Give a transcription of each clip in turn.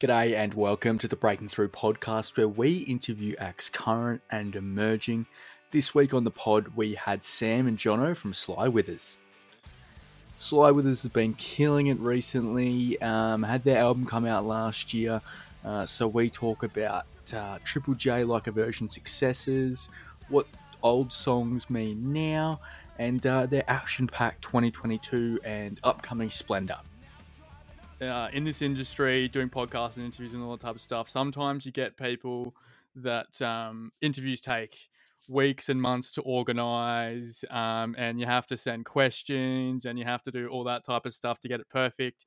G'day and welcome to the Breaking Through podcast where we interview acts current and emerging. This week on the pod, we had Sam and Jono from Sly Withers. Sly Withers has been killing it recently, um, had their album come out last year, uh, so we talk about uh, Triple J like a version successes, what old songs mean now, and uh, their action packed 2022 and upcoming Splendour uh, in this industry, doing podcasts and interviews and all that type of stuff, sometimes you get people that um, interviews take weeks and months to organize, um, and you have to send questions and you have to do all that type of stuff to get it perfect.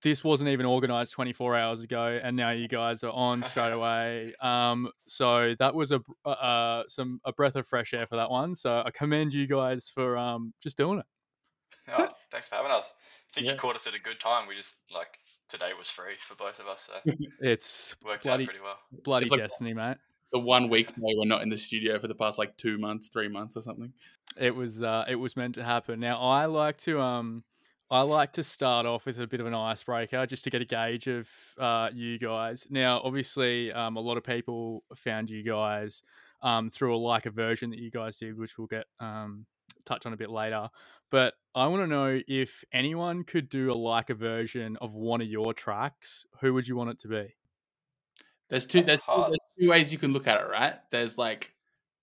This wasn't even organized 24 hours ago, and now you guys are on straight away. Um, so that was a uh, some a breath of fresh air for that one. So I commend you guys for um, just doing it. Oh, thanks for having us. I think Yeah. you caught us at a good time. We just like today was free for both of us, so It's worked bloody out pretty well. bloody It's like- destiny, mate. the one week we were not in the studio for the past like two months, three months or something. It was uh, it was meant to happen. Now I like to um I like to start off with a bit of an icebreaker just to get a gauge of uh, you guys. Now, obviously, um, a lot of people found you guys um, through a like a version that you guys did, which we'll get um, touch on a bit later. But I want to know if anyone could do a like a version of one of your tracks. Who would you want it to be? There's two. There's two, there's two ways you can look at it, right? There's like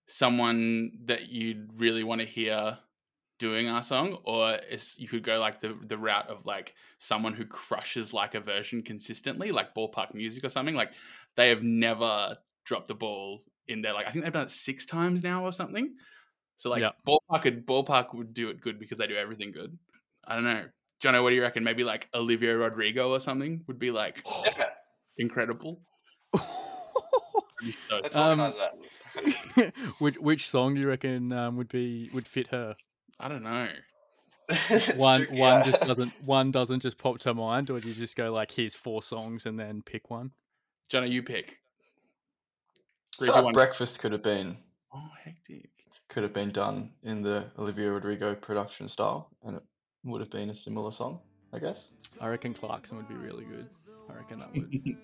someone that you'd really want to hear doing our song, or it's, you could go like the the route of like someone who crushes like a version consistently, like ballpark music or something. Like they have never dropped the ball in there. Like I think they've done it six times now or something. So like Yeah. ballpark could ballpark would do it good because they do everything good. I don't know. Jono, what do you reckon? Maybe like Olivia Rodrigo or something would be like Yeah, incredible. Be so let's Um, that. which which song do you reckon um, would be would fit her? I don't know. It's one tricky, one yeah. just doesn't one doesn't just pop to mind, or do you just go like here's four songs and then pick one? Jono, you pick. I Three, feel two, like one. breakfast could have been Oh, hectic. Could have been done in the Olivia Rodrigo production style, and it would have been a similar song, I guess. I reckon Clarkson would be really good. I reckon that would.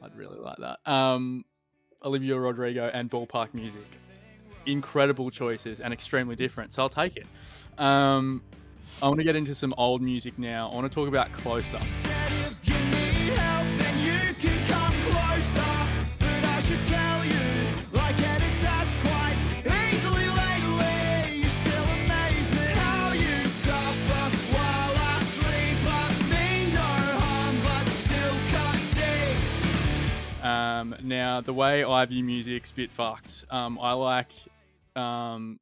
I'd really like that. Um, Olivia Rodrigo and Ballpark Music, incredible choices and extremely different. So I'll take it. Um, I want to get into some old music now. I want to talk about Closer. Now, the way I view music's a bit fucked. Um, I like um,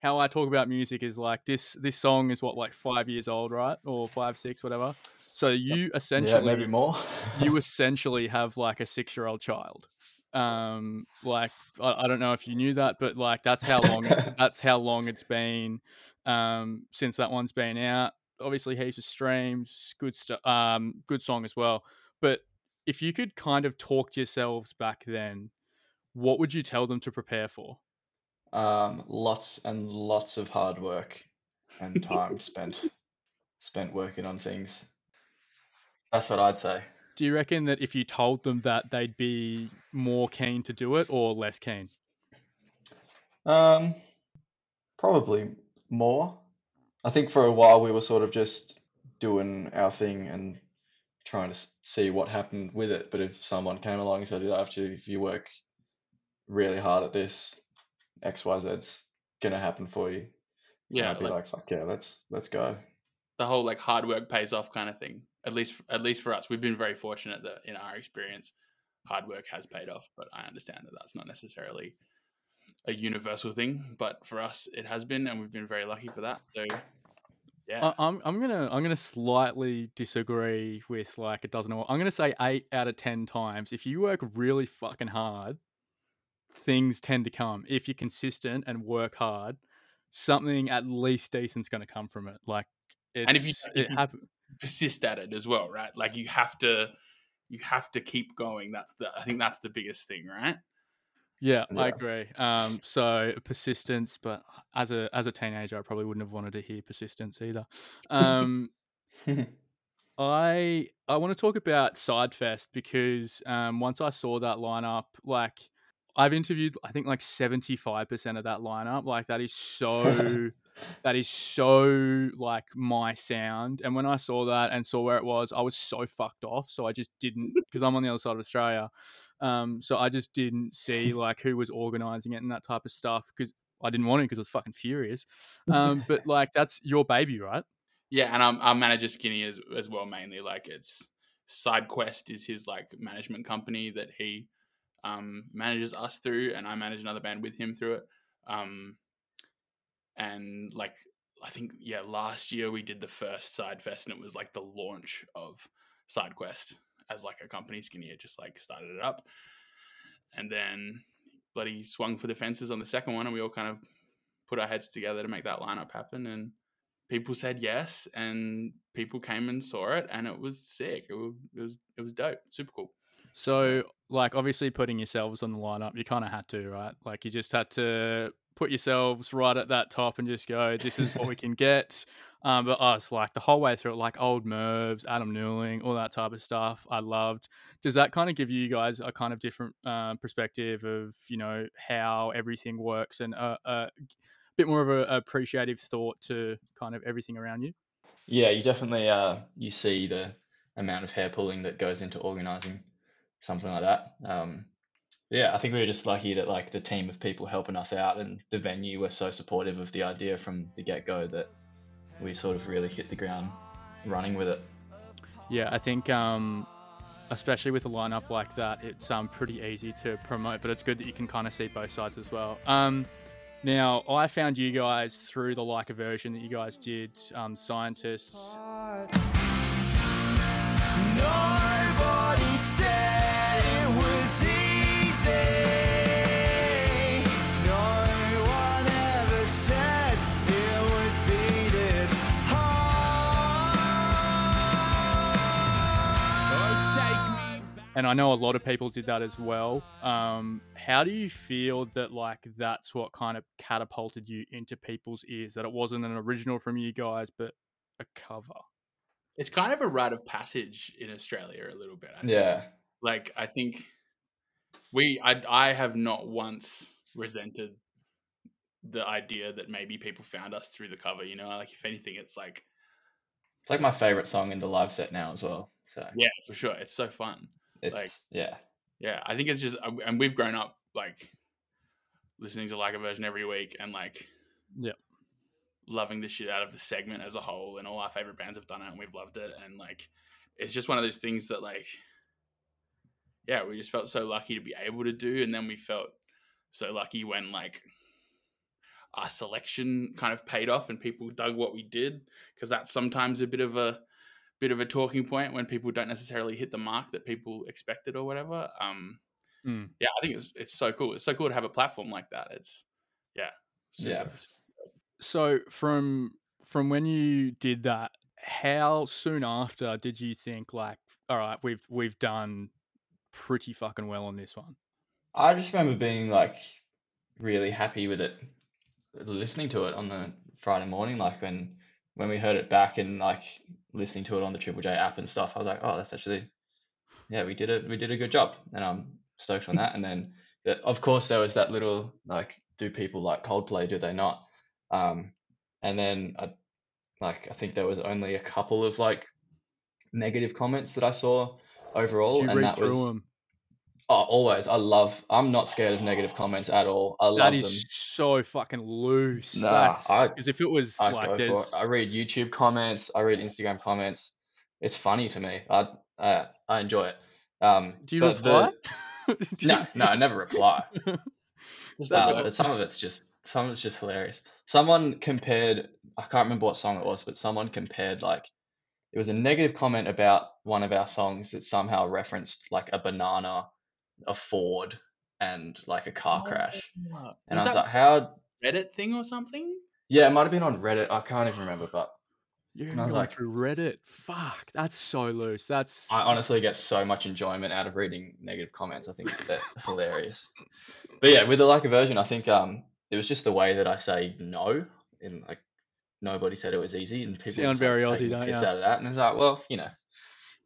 how I talk about music is like this. This song is what like five years old, right, or five, six, whatever. So you essentially, yeah, maybe more. you essentially have like a six-year-old child. Um, like I, I don't know if you knew that, but like that's how long it's, that's how long it's been um, since that one's been out. Obviously, heaps of streams, good stuff, um, good song as well. But if you could kind of talk to yourselves back then, what would you tell them to prepare for? um, lots and lots of hard work and time spent spent working on things. That's what I'd say. Do you reckon that if you told them that they'd be more keen to do it or less keen? Um, probably more. I think for a while we were sort of just doing our thing and trying to see what happened with it. But if someone came along and said, "Yeah, actually, if you work really hard at this, X, Y, Z's gonna happen for you," Yeah, I'd be like, like, "Fuck yeah, let's let's go." the whole like hard work pays off kind of thing. At least, at least for us, we've been very fortunate that in our experience, hard work has paid off. But I understand that that's not necessarily a universal thing. But for us, it has been, and we've been very lucky for that. So, yeah, I- I'm I'm gonna I'm gonna slightly disagree with like a dozen. Or I'm gonna say eight out of ten times. If you work really fucking hard, things tend to come. If you're consistent and work hard, something at least decent's gonna come from it. Like it's And if you- if you- persist at it as well, right? Like you have to, you have to keep going. That's the, I think that's the biggest thing, right? Yeah, I agree. Um, so persistence, but as a as a teenager, I probably wouldn't have wanted to hear persistence either. Um, I I want to talk about Sidefest because um, once I saw that lineup, like I've interviewed, I think like seventy five percent of that lineup. Like that is so, that is so like my sound. And when I saw that and saw where it was, I was so fucked off. So I just didn't because I'm on the other side of Australia. Um, so I just didn't see like who was organizing it and that type of stuff because I didn't want to because I was fucking furious. Um, but like that's your baby, right? Yeah, and our, our manager Skinny as as well. Mainly, like it's SideQuest is his like management company that he um, manages us through, and I manage another band with him through it. Um, and like I think yeah, last year we did the first Side Fest, and it was like the launch of SideQuest as like a company. Skinny had just like started it up, and then bloody swung for the fences on the second one, and we all kind of put our heads together to make that lineup happen, and people said yes, and people came and saw it, and it was sick. It was, it was dope, super cool. So, like, obviously, putting yourselves on the lineup, you kind of had to, right? Like, you just had to put yourselves right at that top and just go, "This is what we can get." Um, but us, like, the whole way through, like, old Mervs, Adam Newling, all that type of stuff, I loved. Does that kind of give you guys a kind of different um, perspective of, you know, how everything works and a, a bit more of a appreciative thought to kind of everything around you? Yeah, you definitely uh you see the amount of hair pulling that goes into organizing something like that. Um, yeah, I think we were just lucky that like the team of people helping us out and the venue were so supportive of the idea from the get go that we sort of really hit the ground running with it. Yeah, I think um, especially with a lineup like that, it's um, pretty easy to promote, but it's good that you can kind of see both sides as well. Um, now, I found you guys through the like a version that you guys did, um, scientists. Nobody and I know a lot of people did that as well. Um, how do you feel that like that's what kind of catapulted you into people's ears? That it wasn't an original from you guys, but a cover. It's kind of a rite of passage in Australia a little bit. I think. Yeah. like I think we I I have not once resented the idea that maybe people found us through the cover. You know, like if anything, it's like It's like my favorite song in the live set now as well. So yeah, for sure, it's so fun. It's like- yeah. Yeah, I think it's just uh, and we've grown up like listening to like a version every week and like Yep. loving the shit out of the segment as a whole and all our favorite bands have done it and we've loved it and like it's just one of those things that like yeah we just felt so lucky to be able to do and then we felt so lucky when like our selection kind of paid off and people dug what we did because that's sometimes a bit of a bit of a talking point when people don't necessarily hit the mark that people expected or whatever um Mm. yeah i think it's it's so cool it's so cool to have a platform like that it's yeah Yeah. So from from when you did that, how soon after did you think like, all right, we've we've done pretty fucking well on this one? I just remember being like really happy with it, listening to it on the Friday morning, like when when we heard it back and like listening to it on the Triple J app and stuff. I was like, oh, that's actually, yeah, we did it. We did a good job, and I'm stoked on that. And then, of course, there was that little like, do people like Coldplay? Do they not? Um, and then I, like, I think there was only a couple of like negative comments that I saw overall, and that was. them? Oh, always. I love. I'm not scared of negative comments at all. I love them. So fucking loose. Nah, because if it was I like go for there's it. I read YouTube comments. I read Instagram comments. It's funny to me. I I, I enjoy it. Um, do you but the- reply? Do no, you- no, I never reply. Just No, but some of it's just some of it's just hilarious. Someone compared. I can't remember what song it was, but someone compared like it was a negative comment about one of our songs that somehow referenced like a banana, a Ford, and like a car crash. Oh, And I was that like, how? Reddit thing or something? Yeah, it might have been on Reddit. I can't even remember, but You're going like- through Reddit. Fuck, that's so loose. That's I honestly get so much enjoyment out of reading negative comments. I think they're hilarious. But yeah, with the like a version, I think um it was just the way that I say no, and like nobody said it was easy, and people Sound very Aussie, don't ya? out of that, and it's like, well, you know,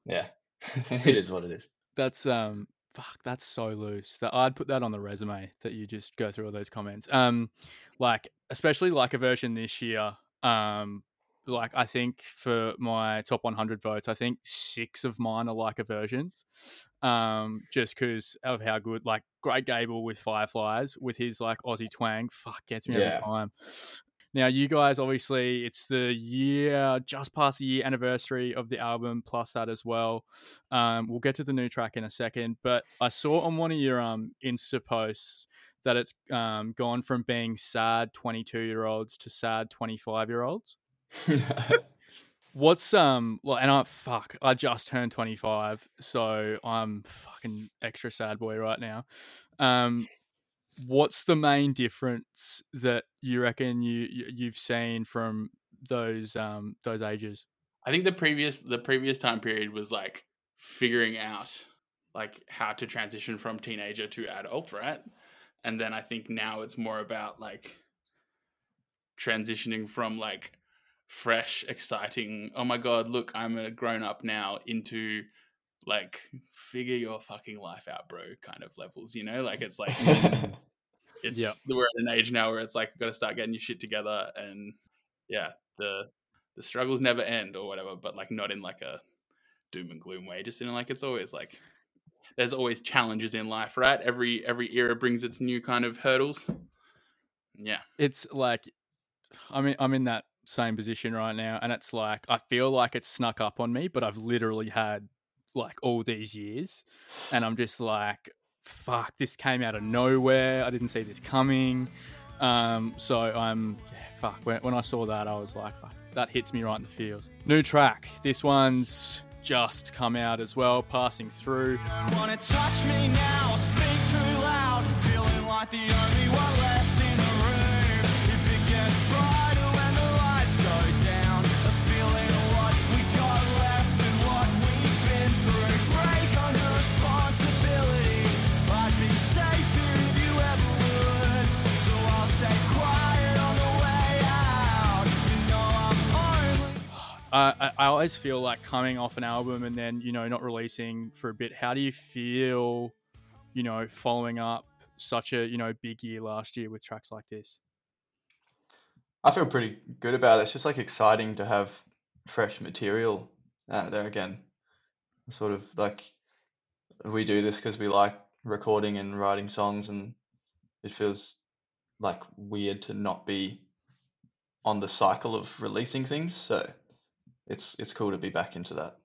yeah, it is what it is. That's um fuck, that's so loose. That I'd put that on the resume that you just go through all those comments. Um like especially like a version this year. Um like I think for my top 100 votes, I think 6 of mine are like a versions. Um just cuz of how good like Greg Gable with Fireflies with his like Aussie twang, fuck gets me Yeah. every time. Now, you guys, obviously, it's the year, just past the year anniversary of the album, plus that as well. Um, we'll get to the new track in a second, but I saw on one of your um, Insta posts that it's um, gone from being sad 22 year olds to sad 25 year olds. What's um well and I fuck I just turned 25 so I'm fucking extra sad boy right now. Um what's the main difference that you reckon you you- you've seen from those um those ages? I think the previous the previous time period was like figuring out like how to transition from teenager to adult, right? And then I think now it's more about like transitioning from like fresh, exciting, oh my god, look, I'm a grown up now into like figure your fucking life out, bro, kind of levels, you know? Like it's like it's Yep. we're at an age now where it's like you've got to start getting your shit together and yeah the the struggles never end or whatever but like not in like a doom and gloom way just in like it's always like there's always challenges in life right? Every every era brings its new kind of hurdles. Yeah. It's like I mean I'm in that same position right now and it's like I feel like it's snuck up on me but I've literally had like all these years and I'm just like fuck this came out of nowhere. I didn't see this coming. Um so I'm yeah, fuck. When, when I saw that I was like fuck, that hits me right in the feels. New track. This one's just come out as well passing through. Now? Speak too loud. Feeling like the only one left I, I always feel like coming off an album and then you know not releasing for a bit. How do you feel, you know, following up such a you know big year last year with tracks like this? I feel pretty good about it. It's just like exciting to have fresh material out there again. Sort of like we do this because we like recording and writing songs, and it feels like weird to not be on the cycle of releasing things. So it's it's cool to be back into that.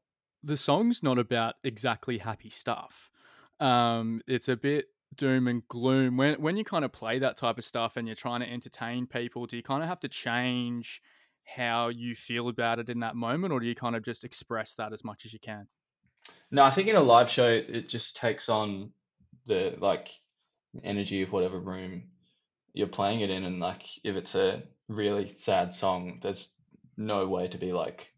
The song's not about exactly happy stuff. Um, it's a bit doom and gloom. When when you kind of play that type of stuff and you're trying to entertain people, do you kind of have to change how you feel about it in that moment, or do you kind of just express that as much as you can? No, I think in a live show it just takes on the like energy of whatever room you're playing it in, and like if it's a really sad song, there's no way to be like,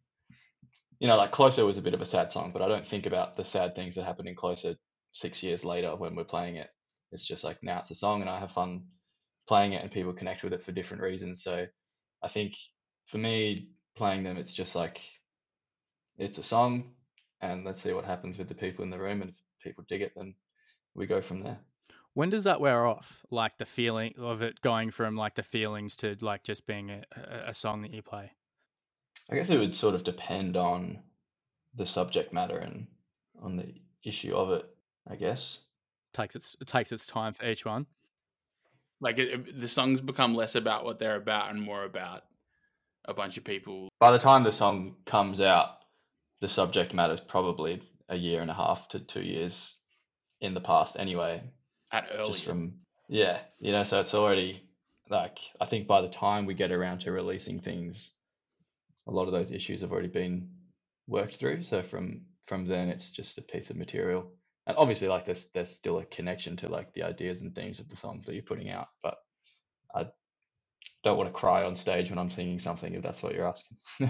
you know, like Closer was a bit of a sad song, but I don't think about the sad things that happened in Closer six years later when we're playing it. It's just like now it's a song and I have fun playing it and people connect with it for different reasons. So I think for me playing them, it's just like it's a song and let's see what happens with the people in the room. And if people dig it, then we go from there. When does that wear off? Like the feeling of it going from like the feelings to like just being a, a- song that you play. I guess it would sort of depend on the subject matter and on the issue of it, I guess. Takes its it takes its time for each one. like it, it- the songs become less about what they're about and more about a bunch of people By the time the song comes out, the subject matter is probably a year and a half to two years in the past anyway. at early Just from, yeah, you know, so it's already like, I think by the time we get around to releasing things, a lot of those issues have already been worked through. So from from then, it's just a piece of material. And obviously, like there's there's still a connection to like the ideas and themes of the songs that you're putting out. But I don't want to cry on stage when I'm singing something if that's what you're asking.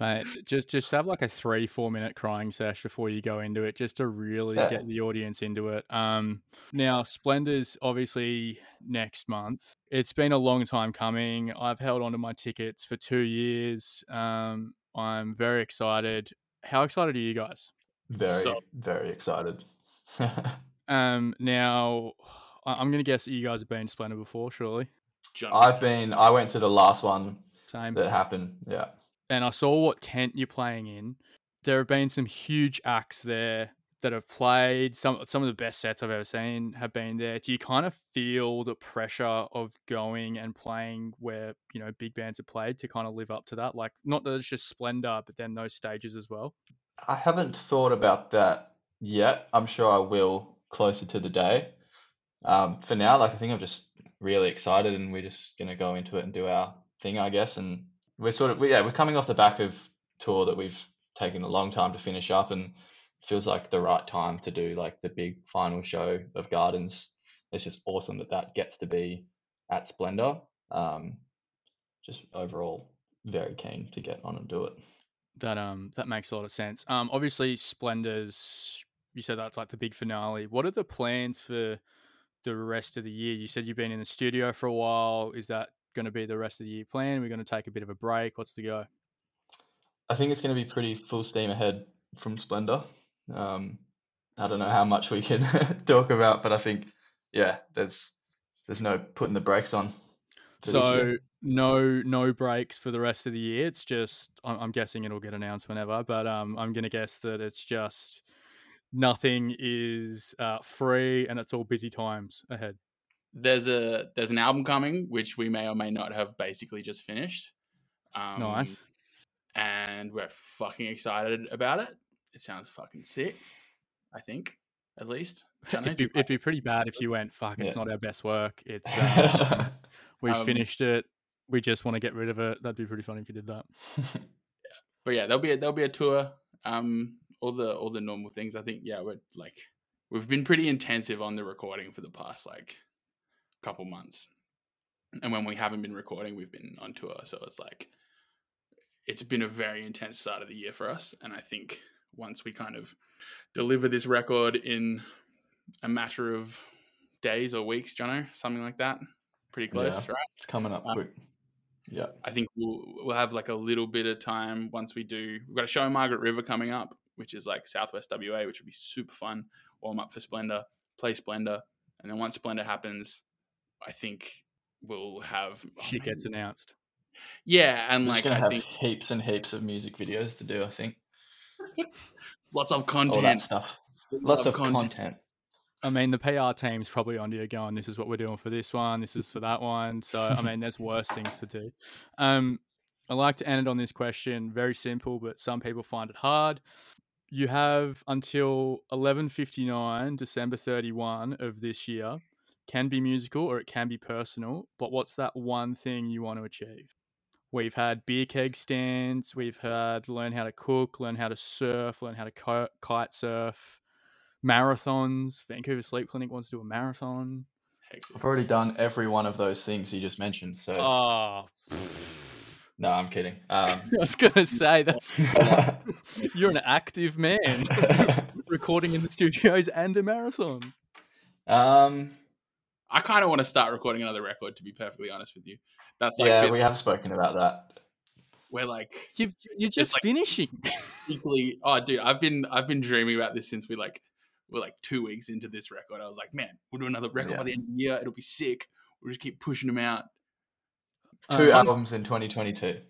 Mate, just just have like a three four minute crying sesh before you go into it, just to really Yeah. get the audience into it. Um, now Splendour's obviously next month. It's been a long time coming. I've held onto my tickets for two years. Um, I'm very excited. how excited are you guys? Very, So- very excited. Um, now I- I'm gonna guess that you guys have been to Splendour before, surely. John, I've been. I went to the last one Same. that happened. Yeah. And I saw what tent you're playing in. There have been some huge acts there that have played. Some some of the best sets I've ever seen have been there. Do you kind of feel the pressure of going and playing where you know big bands have played to kind of live up to that? Like not that it's just Splendour, but then those stages as well. I haven't thought about that yet. I'm sure I will closer to the day. Um, for now, like I think I'm just really excited, and we're just gonna go into it and do our thing, I guess. And we're sort of, we- yeah, we're coming off the back of tour that we've taken a long time to finish up, and feels like the right time to do like the big final show of Gardens. It's just awesome that that gets to be at Splendour. Um, just overall, very keen to get on and do it. That um that makes a lot of sense. Um, obviously Splendour's. You said that's like the big finale. What are the plans for the rest of the year? You said you've been in the studio for a while. Is that going to be the rest of the year plan? We're going to take a bit of a break. What's the go? I think it's going to be pretty full steam ahead from Splendour. Um, I don't know how much we can talk about, but I think, yeah, there's there's no putting the brakes on. So no no breaks for the rest of the year. It's just I'm, I'm guessing it'll get announced whenever, but um I'm gonna guess that it's just nothing is uh, free and it's all busy times ahead. There's a there's an album coming which we may or may not have basically just finished. Um, Nice. and we're fucking excited about it. It sounds fucking sick. I think, at least. It'd be, it'd be pretty bad if you went fuck. It's Yeah. not our best work. It's uh, we Um, finished it. We just want to get rid of it. That'd be pretty funny if you did that. but yeah, there'll be a, there'll be a tour. Um, all the all the normal things. I think yeah, we're like we've been pretty intensive on the recording for the past like couple months, and when we haven't been recording, we've been on tour. So it's like it's been a very intense start of the year for us, and I think once we kind of deliver this record in a matter of days or weeks, Jono, something like that, pretty close, right? it's coming up Uh, quick. Yeah. I think we'll we'll have like a little bit of time once we do. We've got a show in Margaret River coming up, which is like Southwest WA, which will be super fun. Warm up for Splendour, play Splendour, and then once Splendour happens, I think we'll have Shit gets announced. yeah, and We're like gonna I have think heaps and heaps of music videos to do. I think lots of all that content. stuff. Lots of content. content. I mean, the PR team's probably on to you going, this is what we're doing for this one, this is for that one. So, I mean, there's worse things to do. Um, I like to end it on this question. Very simple, but some people find it hard. You have until 11:59, December 31 of this year. Can be musical or it can be personal. But what's that one thing you want to achieve? We've had beer keg stands. We've had learn how to cook, learn how to surf, learn how to kite surf marathons. Vancouver Sleep Clinic wants to do a marathon. I've already done every one of those things you just mentioned. So Oh, no, I'm kidding. Um, I was gonna say that's you're an active man, recording in the studios and a marathon. um, I kind of want to start recording another record. To be perfectly honest with you, that's like yeah, bit- we have spoken about that. we're like You've, you're just like- finishing. equally oh dude i've been i've been dreaming about this since we like we're like two weeks into this record i was like man we'll do another record Yeah. by the end of the year it'll be sick we'll just keep pushing them out Two Um, albums in 2022.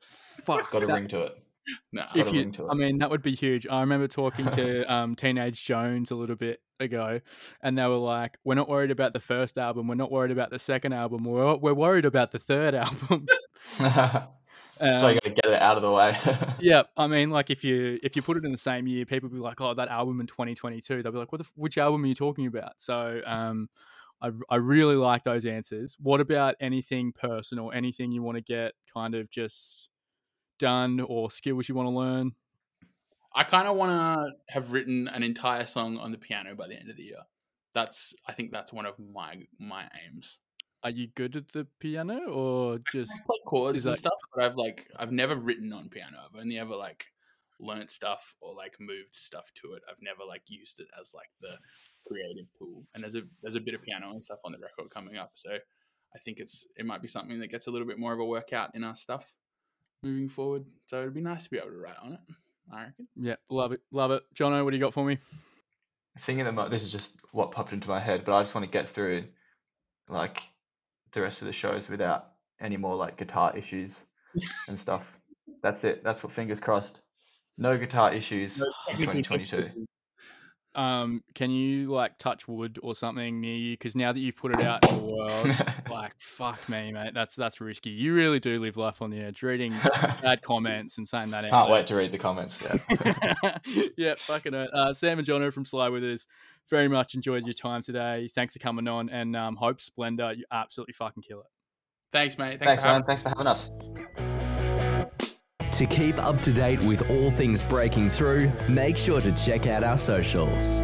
Fuck, It's got a that- ring to it. no if you, I mean, that would be huge. I remember talking to um, Teenage Joans a little bit ago, and they were like, "We're not worried about the first album. We're not worried about the second album. We're we're worried about the third album." so Um, you got to get it out of the way. Yeah, I mean, like if you if you put it in the same year, people be like, "Oh, that album in 2022." They'll be like, "What? The, which album are you talking about?" So, um, I I really like those answers. What about anything personal? Anything you want to get kind of just done or skills you want to learn? i kind of want to have written an entire song on the piano by the end of the year. That's i think that's one of my my aims. Are you good at the piano or just? I play chords and that- stuff but i've like i've never written on piano. I've only ever like learnt stuff or like moved stuff to it. I've never like used it as like the creative tool. And there's a there's a bit of piano and stuff on the record coming up so i think it's it might be something that gets a little bit more of a workout in our stuff moving forward so it'd be nice to be able to write on it I reckon. Yeah, love it, love it. Jono, what do you got for me? Thinking that mo- this is just what popped into my head, but I just want to get through like the rest of the shows without any more like guitar issues and stuff. That's it. That's what fingers crossed. No guitar issues in 2022. Um, can you like touch wood or something near you? Because now that you've put it out in the world, like fuck me, mate, that's that's risky. You really do live life on the edge. Reading bad comments and saying that. Can't loud. wait to read the comments. Yeah. yeah, fucking it. Uh, Sam and Jono from Sly Withers. Very much enjoyed your time today. Thanks for coming on, and um, hope Splendour, you absolutely fucking kill it. Thanks, mate. Thanks, Thanks, for having man. Thanks for having us. To keep up to date with all things breaking through, make sure to check out our socials.